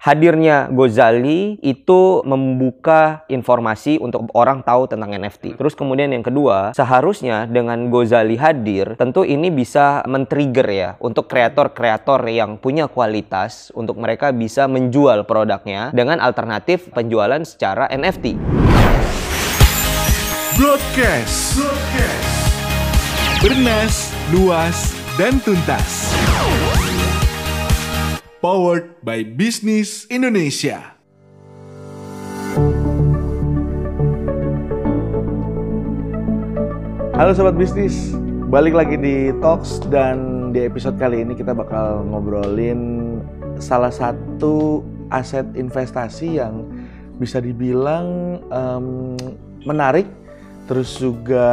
hadirnya Gozali itu membuka informasi untuk orang tahu tentang NFT. Terus kemudian yang kedua, seharusnya dengan Gozali hadir, tentu ini bisa men-trigger ya untuk kreator-kreator yang punya kualitas untuk mereka bisa menjual produknya dengan alternatif penjualan secara NFT. Broadcast. Broadcast. Bernas, luas, dan tuntas powered by Business Indonesia. Halo sobat bisnis, balik lagi di Talks dan di episode kali ini kita bakal ngobrolin salah satu aset investasi yang bisa dibilang um, menarik, terus juga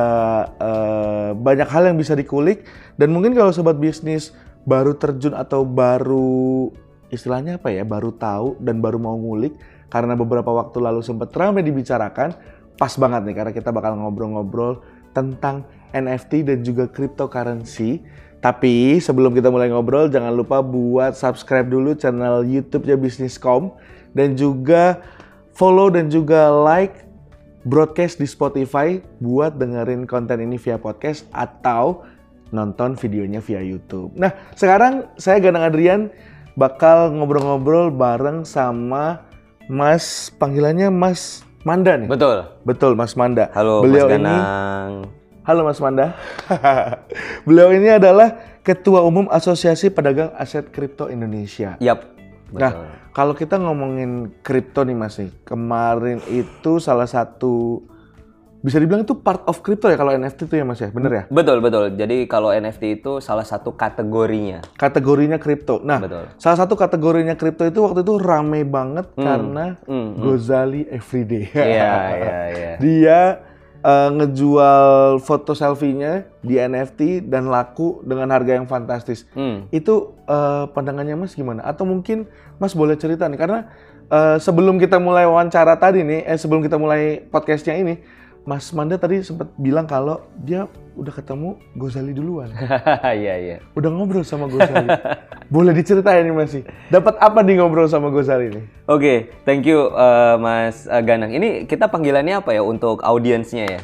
uh, banyak hal yang bisa dikulik dan mungkin kalau sobat bisnis baru terjun atau baru istilahnya apa ya, baru tahu dan baru mau ngulik karena beberapa waktu lalu sempat ramai dibicarakan, pas banget nih karena kita bakal ngobrol-ngobrol tentang NFT dan juga cryptocurrency. Tapi sebelum kita mulai ngobrol, jangan lupa buat subscribe dulu channel YouTube-nya Bisniscom dan juga follow dan juga like broadcast di Spotify buat dengerin konten ini via podcast atau nonton videonya via YouTube. Nah, sekarang saya Ganang Adrian bakal ngobrol-ngobrol bareng sama Mas panggilannya Mas Manda nih. Betul. Betul, Mas Manda. Halo Beliau Mas ini Ganang. Halo Mas Manda. Beliau ini adalah Ketua Umum Asosiasi Pedagang Aset Kripto Indonesia. Yap. Nah, kalau kita ngomongin kripto nih Mas nih, kemarin itu salah satu bisa dibilang itu part of crypto ya kalau NFT itu ya Mas ya, bener ya? Betul betul. Jadi kalau NFT itu salah satu kategorinya. Kategorinya kripto. Nah, Betul. salah satu kategorinya kripto itu waktu itu rame banget karena hmm, hmm. Gozali Everyday. Iya iya iya. Dia eh, ngejual foto selfie-nya di NFT dan laku dengan harga yang fantastis. Hmm. Itu eh, pandangannya Mas gimana? Atau mungkin Mas boleh cerita nih karena eh, sebelum kita mulai wawancara tadi nih, eh sebelum kita mulai podcastnya ini, Mas Manda tadi sempat bilang kalau dia udah ketemu Gozali duluan. Iya iya. Udah ngobrol sama Gozali. Boleh diceritain nih Mas? Dapat apa nih ngobrol sama Gozali nih? Oke, thank you uh, Mas uh, Ganang. Ini kita panggilannya apa ya untuk audiensnya ya?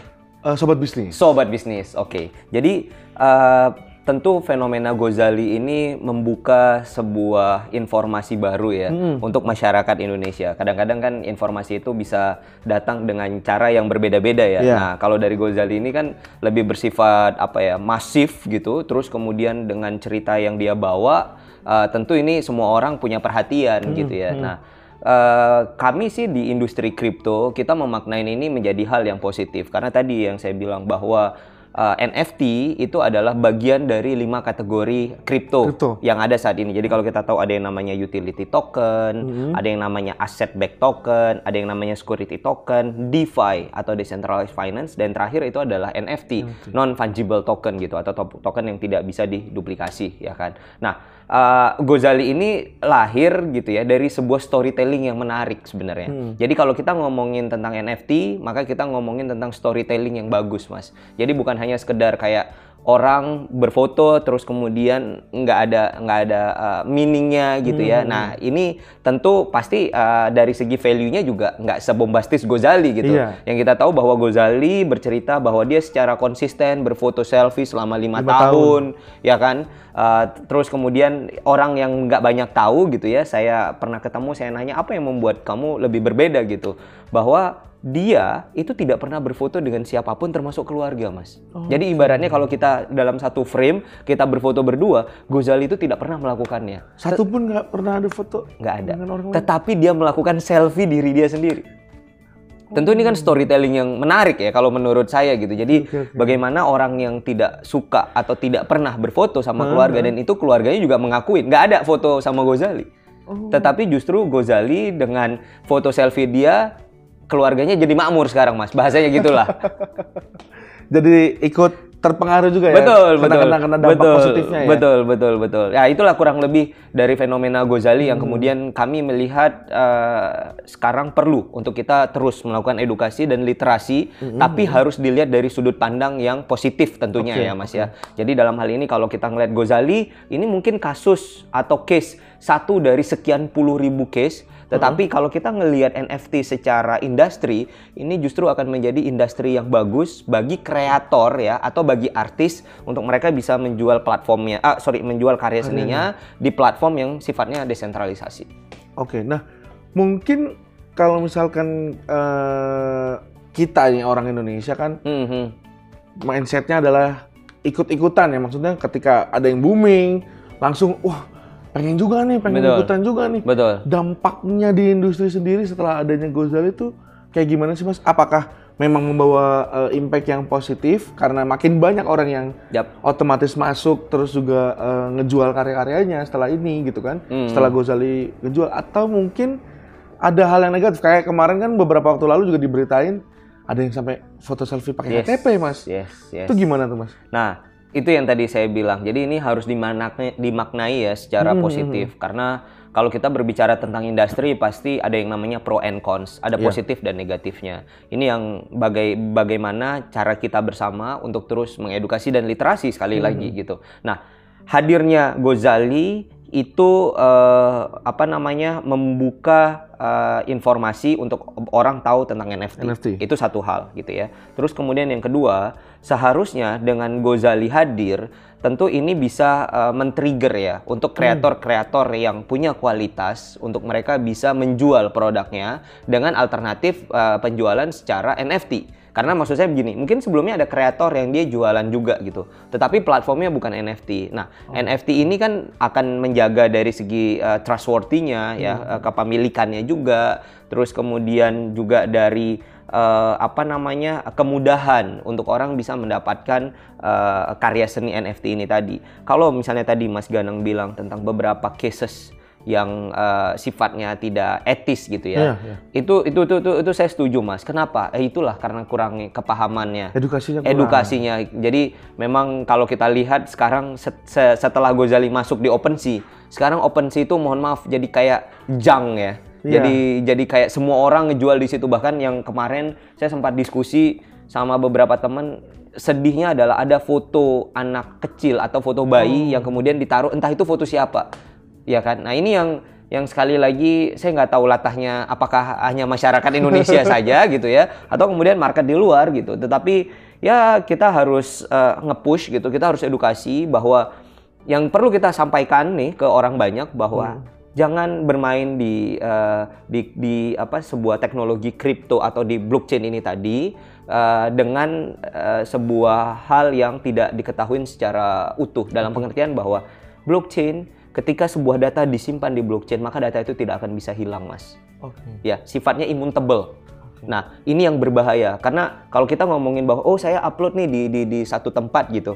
Eh, sobat bisnis. Sobat bisnis. Oke. Jadi uh, tentu fenomena Gozali ini membuka sebuah informasi baru ya untuk masyarakat Indonesia. Kadang-kadang kan informasi itu bisa datang dengan cara yang berbeda-beda ya. Iya. Nah, kalau dari Gozali ini kan lebih bersifat apa ya, masif gitu. Terus kemudian dengan cerita yang dia bawa, uh, tentu ini semua orang punya perhatian gitu ya. Nah, Uh, kami sih di industri kripto kita memaknai ini menjadi hal yang positif karena tadi yang saya bilang bahwa uh, NFT itu adalah bagian dari lima kategori kripto yang ada saat ini. Jadi kalau kita tahu ada yang namanya utility token, ada yang namanya asset backed token, ada yang namanya security token, DeFi atau decentralized finance, dan terakhir itu adalah NFT, non fungible token gitu atau to- token yang tidak bisa diduplikasi ya kan. Nah, uh, Gozali ini lahir gitu ya dari sebuah storytelling yang menarik sebenarnya. Jadi kalau kita ngomongin tentang NFT, maka kita ngomongin tentang storytelling yang bagus, Mas. Jadi bukan hanya sekedar kayak orang berfoto terus kemudian nggak ada nggak ada uh, meaningnya gitu ya. Nah ini tentu pasti uh, dari segi value-nya juga nggak sebombastis Gozali gitu. Iya. Yang kita tahu bahwa Gozali bercerita bahwa dia secara konsisten berfoto selfie selama lima Lima tahun, ya kan. Uh, terus kemudian orang yang nggak banyak tahu gitu ya, saya pernah ketemu, saya nanya apa yang membuat kamu lebih berbeda gitu, bahwa dia itu tidak pernah berfoto dengan siapa pun termasuk keluarga, Mas. Jadi ibaratnya kalau kita dalam satu frame kita berfoto berdua, Gozali itu tidak pernah melakukannya. Satu pun nggak pernah ada foto nggak ada. dengan orang lain. Tetapi dia melakukan selfie diri dia sendiri. Tentu ini kan storytelling yang menarik ya kalau menurut saya gitu. Jadi Oke, oke. bagaimana orang yang tidak suka atau tidak pernah berfoto sama keluarga dan itu keluarganya juga mengakuin nggak ada foto sama Gozali. Tetapi justru Gozali dengan foto selfie dia keluarganya jadi makmur sekarang mas. Bahasanya gitulah. Jadi ikut terpengaruh juga ya. betul, kena, betul. Kena, kena dampak betul, positifnya ya. Betul, betul, betul. Ya itulah kurang lebih dari fenomena Gozali yang kemudian kami melihat eh, sekarang perlu untuk kita terus melakukan edukasi dan literasi, tapi harus dilihat dari sudut pandang yang positif tentunya Oke, ya Mas ya. Jadi dalam hal ini kalau kita ngeliat Gozali, ini mungkin kasus atau case satu dari sekian puluh ribu case Tetapi kalau kita ngelihat NFT secara industri, ini justru akan menjadi industri yang bagus bagi kreator ya atau bagi artis untuk mereka bisa menjual platformnya, ah sorry menjual karya seninya di platform yang sifatnya desentralisasi. Oke, nah mungkin kalau misalkan eh, kita nih orang Indonesia kan Mhm. mindsetnya adalah ikut-ikutan ya maksudnya ketika ada yang booming langsung wah pengen juga nih pengen Betul. ikutan juga nih Betul. dampaknya di industri sendiri setelah adanya Gozali itu kayak gimana sih mas apakah memang membawa eh, impact yang positif karena makin banyak orang yang Yap. otomatis masuk terus juga eh, ngejual karya-karyanya setelah ini gitu kan Hmm. setelah Gozali ngejual atau mungkin ada hal yang negatif kayak kemarin kan beberapa waktu lalu juga diberitain ada yang sampai foto selfie pakai Yes. KTP mas Yes, yes. itu gimana tuh mas Nah, itu yang tadi saya bilang. Jadi ini harus dimaknai, dimaknai ya secara positif karena kalau kita berbicara tentang industri pasti ada yang namanya pro and cons, ada positif dan negatifnya. Ini yang bagai bagaimana cara kita bersama untuk terus mengedukasi dan literasi sekali lagi gitu. Nah, hadirnya Gozali itu eh, apa namanya membuka eh, informasi untuk orang tahu tentang NFT. NFT. Itu satu hal gitu ya. Terus kemudian yang kedua, seharusnya dengan Gozali hadir, tentu ini bisa uh, men-trigger ya untuk kreator-kreator yang punya kualitas untuk mereka bisa menjual produknya dengan alternatif uh, penjualan secara NFT. Karena maksud saya begini, mungkin sebelumnya ada kreator yang dia jualan juga gitu, tetapi platformnya bukan NFT. Nah, NFT ini kan akan menjaga dari segi uh, trustworthy-nya ya, uh, kepemilikannya juga, terus kemudian juga dari uh, apa namanya kemudahan untuk orang bisa mendapatkan uh, karya seni NFT ini tadi. Kalau misalnya tadi Mas Ganang bilang tentang beberapa cases yang uh, sifatnya tidak etis gitu ya. Iya, iya. Itu, itu itu itu itu saya setuju Mas. Kenapa? Eh, itulah karena kurang kepahamannya edukasinya kurang. edukasinya. Jadi memang kalau kita lihat sekarang set- se- setelah Gozali masuk di OpenSea, sekarang OpenSea itu mohon maaf jadi kayak junk ya. Iya. Jadi jadi kayak semua orang ngejual di situ bahkan yang kemarin saya sempat diskusi sama beberapa teman sedihnya adalah ada foto anak kecil atau foto bayi yang kemudian ditaruh entah itu foto siapa. Ya kan? Nah, ini yang yang sekali lagi saya nggak tahu latahnya apakah hanya masyarakat Indonesia saja gitu ya atau kemudian market di luar gitu. Tetapi ya kita harus eh, nge-push gitu. Kita harus edukasi bahwa yang perlu kita sampaikan nih ke orang banyak bahwa jangan bermain di eh, di di apa sebuah teknologi kripto atau di blockchain ini tadi eh, dengan eh, sebuah hal yang tidak diketahui secara utuh. Dalam pengertian bahwa blockchain ketika sebuah data disimpan di blockchain maka data itu tidak akan bisa hilang mas Oke. ya sifatnya immutable. Nah ini yang berbahaya karena kalau kita ngomongin bahwa oh saya upload nih di di, di satu tempat gitu,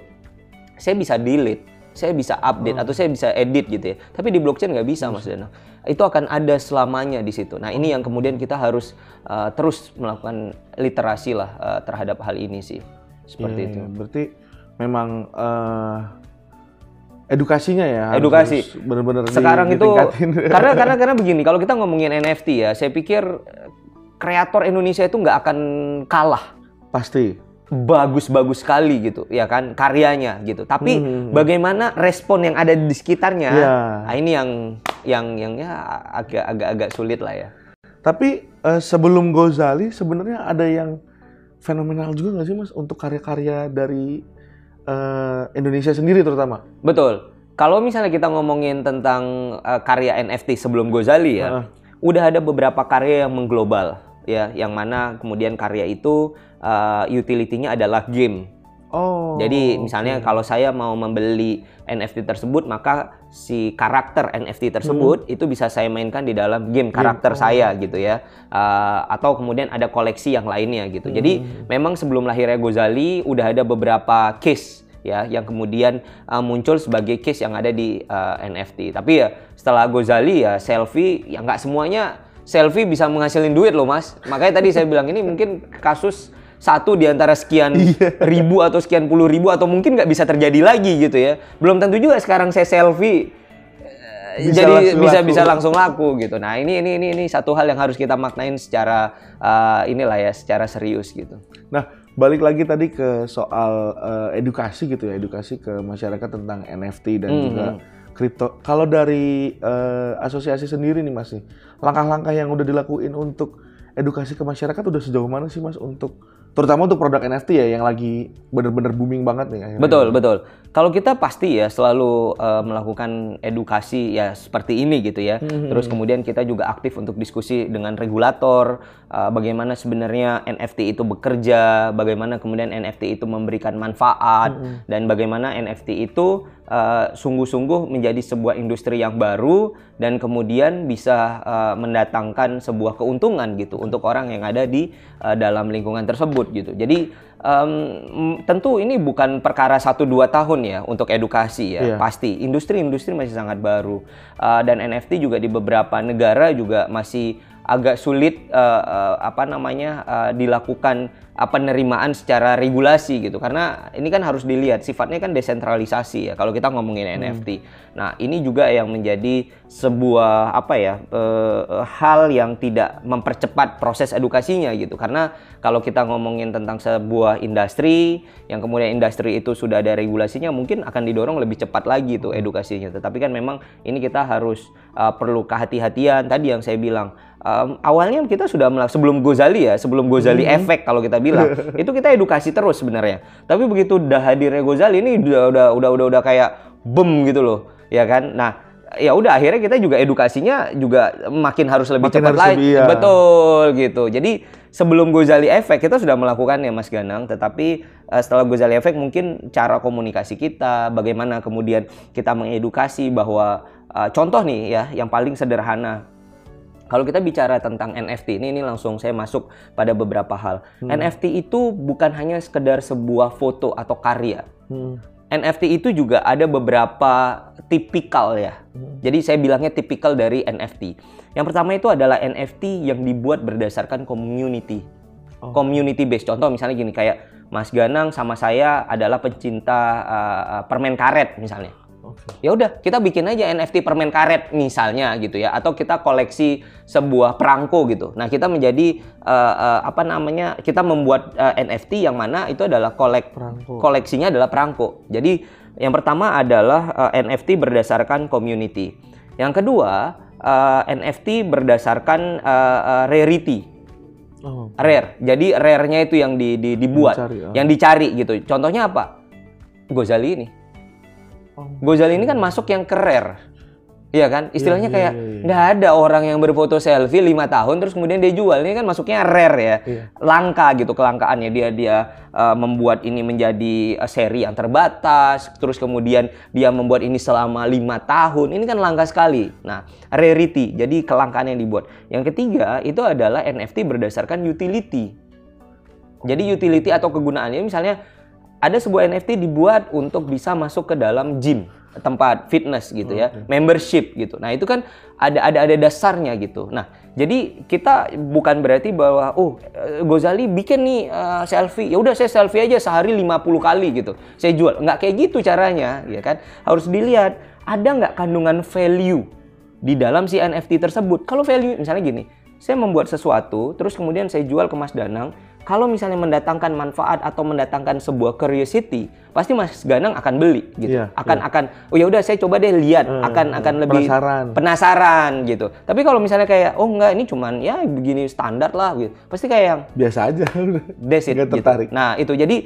saya bisa delete, saya bisa update atau saya bisa edit gitu ya. Tapi di blockchain nggak bisa mas Danang. Itu akan ada selamanya di situ. Nah ini yang kemudian kita harus uh, terus melakukan literasi lah uh, terhadap hal ini sih seperti Iya, itu. iya. Berarti memang eh, edukasinya ya harus- Edukasi. benar-benar di- sekarang itu karena karena karena begini kalau kita ngomongin NFT ya saya pikir eh, kreator Indonesia itu nggak akan kalah. Pasti. Bagus-bagus sekali gitu ya kan karyanya gitu. Tapi bagaimana respon yang ada di sekitarnya Iya. nah, ini yang yang yang ya agak agak agak sulit lah ya. Tapi eh, sebelum Gozali sebenarnya ada yang fenomenal juga nggak sih mas untuk karya-karya dari eh, Indonesia sendiri terutama? betul kalau misalnya kita ngomongin tentang eh, karya NFT sebelum Gozali ya Heeh. udah ada beberapa karya yang mengglobal ya yang mana kemudian karya itu eh, utility-nya adalah game Oh. Jadi misalnya kalau saya mau membeli NFT tersebut maka si karakter NFT tersebut itu bisa saya mainkan di dalam game karakter saya gitu ya. Uh, atau kemudian ada koleksi yang lainnya gitu. Jadi memang sebelum lahirnya Gozali udah ada beberapa case ya yang kemudian uh, muncul sebagai case yang ada di uh, NFT. Tapi ya setelah Gozali ya selfie ya nggak semuanya selfie bisa menghasilin duit loh mas. Makanya tadi saya bilang ini mungkin kasus satu di antara sekian ribu atau sekian puluh ribu atau mungkin nggak bisa terjadi lagi gitu ya. Belum tentu juga sekarang saya selfie eh, Bisa jadi langsung bisa laku. bisa langsung laku gitu. Nah ini ini ini ini satu hal yang harus kita maknain secara eh, inilah ya secara serius gitu. Nah, balik lagi tadi ke soal eh, edukasi gitu ya, edukasi ke masyarakat tentang NFT dan Hmm, juga kripto. Kalau dari uh, asosiasi sendiri nih Mas nih, langkah-langkah yang udah dilakuin untuk edukasi ke masyarakat udah sejauh mana sih Mas untuk terutama untuk produk NFT ya yang lagi bener-bener booming banget nih akhirnya. Betul, betul. Kalau kita pasti ya selalu uh, melakukan edukasi ya seperti ini gitu ya. Hmm. Terus kemudian kita juga aktif untuk diskusi dengan regulator uh, bagaimana sebenarnya NFT itu bekerja, bagaimana kemudian NFT itu memberikan manfaat hmm. dan bagaimana NFT itu uh, sungguh-sungguh menjadi sebuah industri yang baru dan kemudian bisa uh, mendatangkan sebuah keuntungan gitu untuk orang yang ada di uh, dalam lingkungan tersebut tersebut gitu. Jadi um, tentu ini bukan perkara satu dua tahun ya untuk edukasi ya yeah. pasti. Industri-industri masih sangat baru uh, dan NFT juga di beberapa negara juga masih agak sulit uh, uh, apa namanya uh, dilakukan penerimaan secara regulasi gitu karena ini kan harus dilihat sifatnya kan desentralisasi ya kalau kita ngomongin hmm. NFT. Nah ini juga yang menjadi sebuah apa ya uh, hal yang tidak mempercepat proses edukasinya gitu karena kalau kita ngomongin tentang sebuah industri yang kemudian industri itu sudah ada regulasinya mungkin akan didorong lebih cepat lagi tuh edukasinya. Tetapi kan memang ini kita harus uh, perlu kehati-hatian tadi yang saya bilang um, awalnya kita sudah sebelum Gozali ya, sebelum Gozali hmm. efek kalau kita bilang, itu kita edukasi terus sebenarnya. Tapi begitu udah hadirnya Gozali ini udah udah udah udah, udah kayak bom gitu loh, ya kan? Nah, ya udah akhirnya kita juga edukasinya juga makin harus lebih makin cepat lagi. Ya. Betul gitu. Jadi sebelum Gozali efek kita sudah melakukan ya Mas Ganang, tetapi uh, setelah Gozali efek mungkin cara komunikasi kita, bagaimana kemudian kita mengedukasi bahwa uh, contoh nih ya yang paling sederhana kalau kita bicara tentang NFT ini, ini langsung saya masuk pada beberapa hal. Hmm. NFT itu bukan hanya sekedar sebuah foto atau karya. Hmm. NFT itu juga ada beberapa tipikal ya. Hmm. Jadi saya bilangnya tipikal dari NFT. Yang pertama itu adalah NFT yang dibuat berdasarkan community. Oh. Community based. Contoh misalnya gini kayak Mas Ganang sama saya adalah pencinta uh, permen karet misalnya. Okay. Ya udah, kita bikin aja NFT permen karet misalnya gitu ya, atau kita koleksi sebuah perangko gitu. Nah, kita menjadi uh, uh, apa namanya? Kita membuat uh, eh, NFT yang mana itu adalah kolek perangko. koleksinya adalah perangko. Jadi yang pertama adalah uh, NFT berdasarkan community. Yang kedua uh, NFT berdasarkan uh, uh, rarity. Oh. Rare. Jadi rare-nya itu yang di, di, dibuat, dicari, oh. yang dicari gitu. Contohnya apa? Gozali ini Oh. Gozali ini kan masuk yang kerer. Iya kan? Istilahnya yeah, kayak iya, iya. nggak yeah, yeah. ada orang yang berfoto selfie lima tahun terus kemudian dia jual. Ini kan masuknya rare ya. Yeah. Langka gitu kelangkaannya. Dia dia uh, membuat ini menjadi uh, seri yang terbatas, terus kemudian dia membuat ini selama lima tahun. Ini kan langka sekali. Nah, rarity. Jadi kelangkaan yang dibuat. Yang ketiga itu adalah NFT berdasarkan utility. Jadi utility atau kegunaannya misalnya ada sebuah NFT dibuat untuk bisa masuk ke dalam gym tempat fitness gitu ya, okay. membership gitu. Nah, itu kan ada ada ada dasarnya gitu. Nah, jadi kita bukan berarti bahwa oh Gozali bikin nih uh, selfie, ya udah saya selfie aja sehari 50 kali gitu. Saya jual. Nggak kayak gitu caranya, ya kan? Harus dilihat ada nggak kandungan value di dalam si NFT tersebut. Kalau value misalnya gini, saya membuat sesuatu terus kemudian saya jual ke Mas Danang, kalau misalnya mendatangkan manfaat atau mendatangkan sebuah curiosity, pasti Mas Ganang akan beli gitu. Yeah, akan yeah. akan oh ya udah saya coba deh lihat, hmm, akan akan lebih penasaran. penasaran gitu. Tapi kalau misalnya kayak oh enggak ini cuman ya begini standar lah gitu. Pasti kayak yang biasa aja. That's it, gitu. tertarik. Nah, itu jadi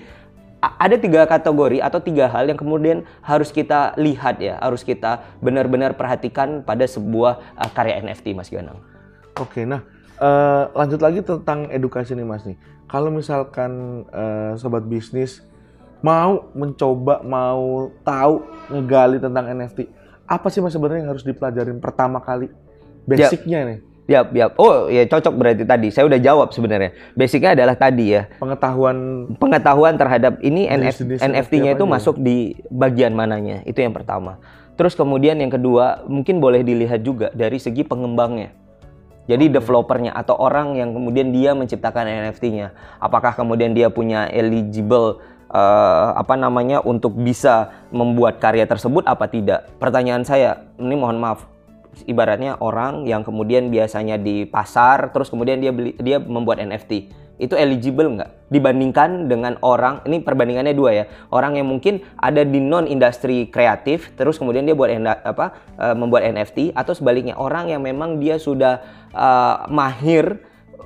ada tiga kategori atau tiga hal yang kemudian harus kita lihat ya, harus kita benar-benar perhatikan pada sebuah uh, karya NFT Mas Ganang. Oke, nah uh, lanjut lagi tentang edukasi nih Mas nih kalau misalkan uh, sobat bisnis mau mencoba mau tahu ngegali tentang NFT apa sih mas sebenarnya yang harus dipelajarin pertama kali basicnya yep. nih Ya, ya. Oh, ya cocok berarti tadi. Saya udah jawab sebenarnya. Basicnya adalah tadi ya. Pengetahuan pengetahuan terhadap ini NFT-nya itu masuk di bagian mananya. Itu yang pertama. Terus kemudian yang kedua, mungkin boleh dilihat juga dari segi pengembangnya. Jadi okay. developernya atau orang yang kemudian dia menciptakan NFT-nya, apakah kemudian dia punya eligible uh, apa namanya untuk bisa membuat karya tersebut apa tidak? Pertanyaan saya, ini mohon maaf, ibaratnya orang yang kemudian biasanya di pasar terus kemudian dia beli dia membuat NFT itu eligible nggak? Dibandingkan dengan orang ini perbandingannya dua ya. Orang yang mungkin ada di non industri kreatif terus kemudian dia buat apa uh, membuat NFT atau sebaliknya orang yang memang dia sudah uh, mahir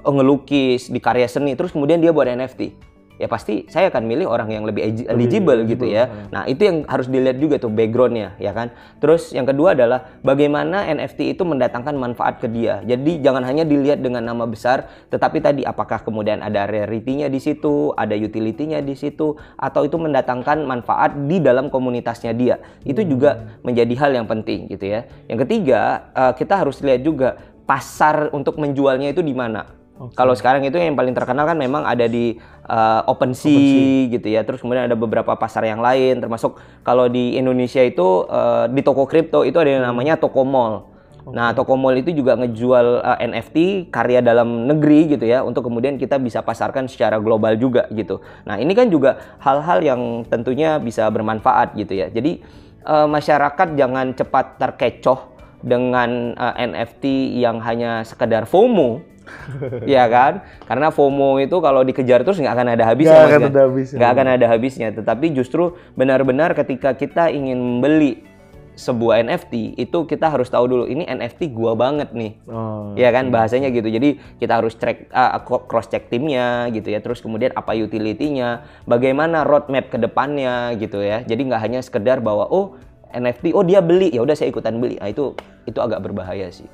ngelukis di karya seni terus kemudian dia buat NFT ya pasti saya akan milih orang yang lebih eligible gitu ya. Nah itu yang harus dilihat juga tuh backgroundnya ya kan. Terus yang kedua adalah bagaimana NFT itu mendatangkan manfaat ke dia. Jadi jangan hanya dilihat dengan nama besar, tetapi tadi apakah kemudian ada rarity-nya di situ, ada utility-nya di situ, atau itu mendatangkan manfaat di dalam komunitasnya dia. Itu juga menjadi hal yang penting gitu ya. Yang ketiga eh, kita harus lihat juga pasar untuk menjualnya itu di mana. Kalau sekarang itu yang paling terkenal kan memang ada di uh, OpenSea gitu ya. Terus kemudian ada beberapa pasar yang lain termasuk kalau di Indonesia itu uh, di toko kripto itu ada yang namanya toko mall. Nah, toko mall itu juga ngejual uh, NFT karya dalam negeri gitu ya untuk kemudian kita bisa pasarkan secara global juga gitu. Nah, ini kan juga hal-hal yang tentunya bisa bermanfaat gitu ya. Jadi uh, masyarakat jangan cepat terkecoh dengan uh, NFT yang hanya sekedar FOMO ya kan? Karena FOMO itu kalau dikejar terus nggak akan ada habisnya. Nggak akan kan? ada habisnya. Nggak akan ada habisnya. Tetapi justru benar-benar ketika kita ingin membeli sebuah NFT itu kita harus tahu dulu ini NFT gua banget nih. Oh, Ya kan bahasanya gitu. Jadi kita harus cek uh, cross check timnya gitu ya. Terus kemudian apa utility-nya, bagaimana roadmap ke depannya gitu ya. Jadi nggak hanya sekedar bahwa oh NFT oh dia beli ya udah saya ikutan beli. Nah itu itu agak berbahaya sih.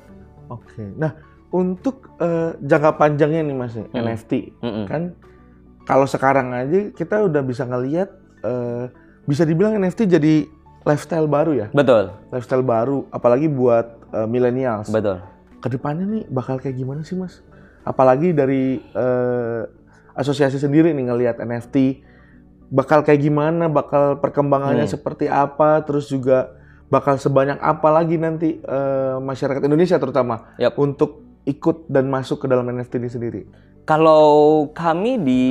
Oke. Nah, untuk eh, jangka panjangnya nih Mas, NFT Mm-mm. kan kalau sekarang aja kita udah bisa ngelihat eh, bisa dibilang NFT jadi lifestyle baru ya. Betul. Lifestyle baru apalagi buat eh, millennials. Betul. Ke depannya nih bakal kayak gimana sih Mas? Apalagi dari eh, asosiasi sendiri nih ngelihat NFT bakal kayak gimana, bakal perkembangannya Hmm. seperti apa, terus juga bakal sebanyak apa lagi nanti eh, masyarakat Indonesia terutama Yap. untuk ikut dan masuk ke dalam NFT ini sendiri. Kalau kami di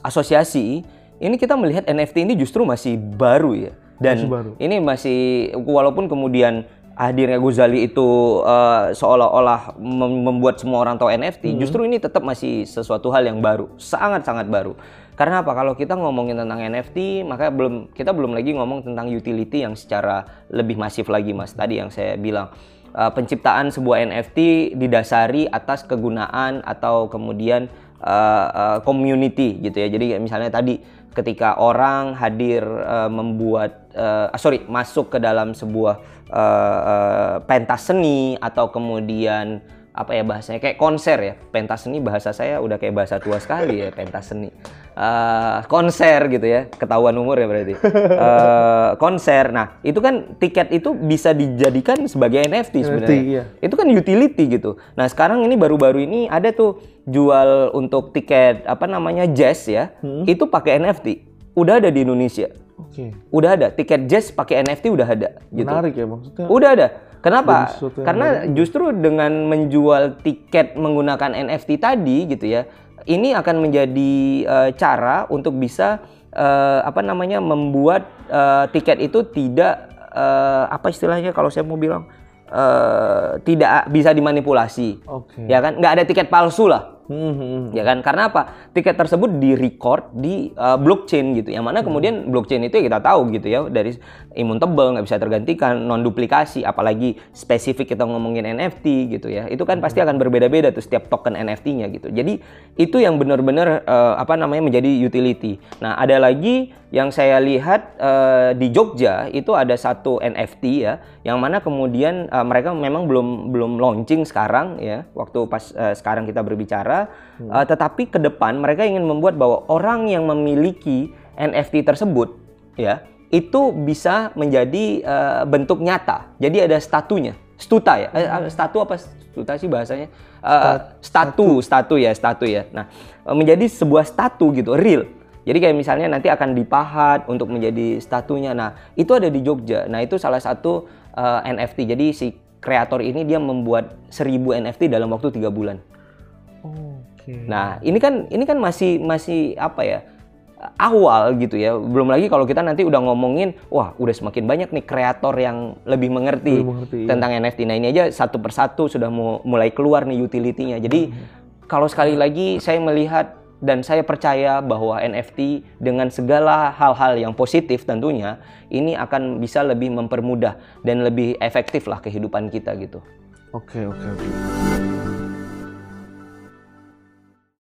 asosiasi ini kita melihat NFT ini justru masih baru ya. Dan Masih baru. ini masih walaupun kemudian hadirnya Gozali itu eh, seolah-olah mem- membuat semua orang tahu NFT, justru ini tetap masih sesuatu hal yang baru, sangat-sangat baru. Karena apa? Kalau kita ngomongin tentang NFT, maka belum kita belum lagi ngomong tentang utility yang secara lebih masif lagi, Mas. Tadi yang saya bilang uh, penciptaan sebuah NFT didasari atas kegunaan atau kemudian uh, uh, community gitu ya. Jadi misalnya tadi ketika orang hadir uh, membuat uh, sorry masuk ke dalam sebuah uh, uh, pentas seni atau kemudian apa ya bahasanya? Kayak konser ya. Pentas seni bahasa saya udah kayak bahasa tua sekali ya pentas seni. Eh, konser gitu ya. Ketahuan umur ya berarti. Eh, konser. Nah itu kan tiket itu bisa dijadikan sebagai NFT sebenarnya. iya. itu kan utility gitu. Nah sekarang ini baru-baru ini ada tuh jual untuk tiket apa namanya jazz ya. Itu pakai NFT udah ada di Indonesia. Oke. udah ada. Tiket jazz pakai NFT udah ada gitu. Menarik ya maksudnya. Udah ada. Kenapa? Karena justru dengan menjual tiket menggunakan NFT tadi gitu ya, ini akan menjadi eh, cara untuk bisa eh, apa namanya membuat eh, tiket itu tidak eh, apa istilahnya kalau saya mau bilang eh, tidak bisa dimanipulasi. Oke. Ya kan? Nggak ada tiket palsu lah Hmm, hmm. ya kan? Karena apa? Tiket tersebut di record di uh, blockchain gitu yang mana kemudian blockchain itu ya kita tahu gitu ya dari immutable nggak bisa tergantikan non duplikasi apalagi spesifik kita ngomongin NFT gitu ya. Itu kan pasti akan berbeda-beda tuh setiap token NFT-nya gitu. Jadi itu yang benar-benar uh, apa namanya menjadi utility. Nah ada lagi yang saya lihat uh, di Jogja itu ada satu NFT ya yang mana kemudian uh, mereka memang belum belum launching sekarang ya waktu pas uh, sekarang kita berbicara Uh, tetapi ke depan mereka ingin membuat bahwa orang yang memiliki NFT tersebut ya itu bisa menjadi uh, bentuk nyata jadi ada statunya stuta ya uh, statu apa stuta sih bahasanya Uh, statu statu ya statu ya nah menjadi sebuah statu gitu real jadi kayak misalnya nanti akan dipahat untuk menjadi statunya. Nah, itu ada di Jogja. Nah, itu salah satu uh, NFT. Jadi si kreator ini dia membuat 1000 NFT dalam waktu tiga bulan. Oke. Nah, ini kan ini kan masih masih apa ya? awal gitu ya. Belum lagi kalau kita nanti udah ngomongin, wah udah semakin banyak nih kreator yang lebih mengerti, Lebih mengerti, iya. tentang NFT. Nah, ini aja satu persatu sudah mu- mulai keluar nih utility-nya. Jadi kalau sekali lagi saya melihat dan saya percaya bahwa NFT dengan segala hal-hal yang positif tentunya ini akan bisa lebih mempermudah dan lebih efektif lah kehidupan kita gitu. Oke, oke, oke.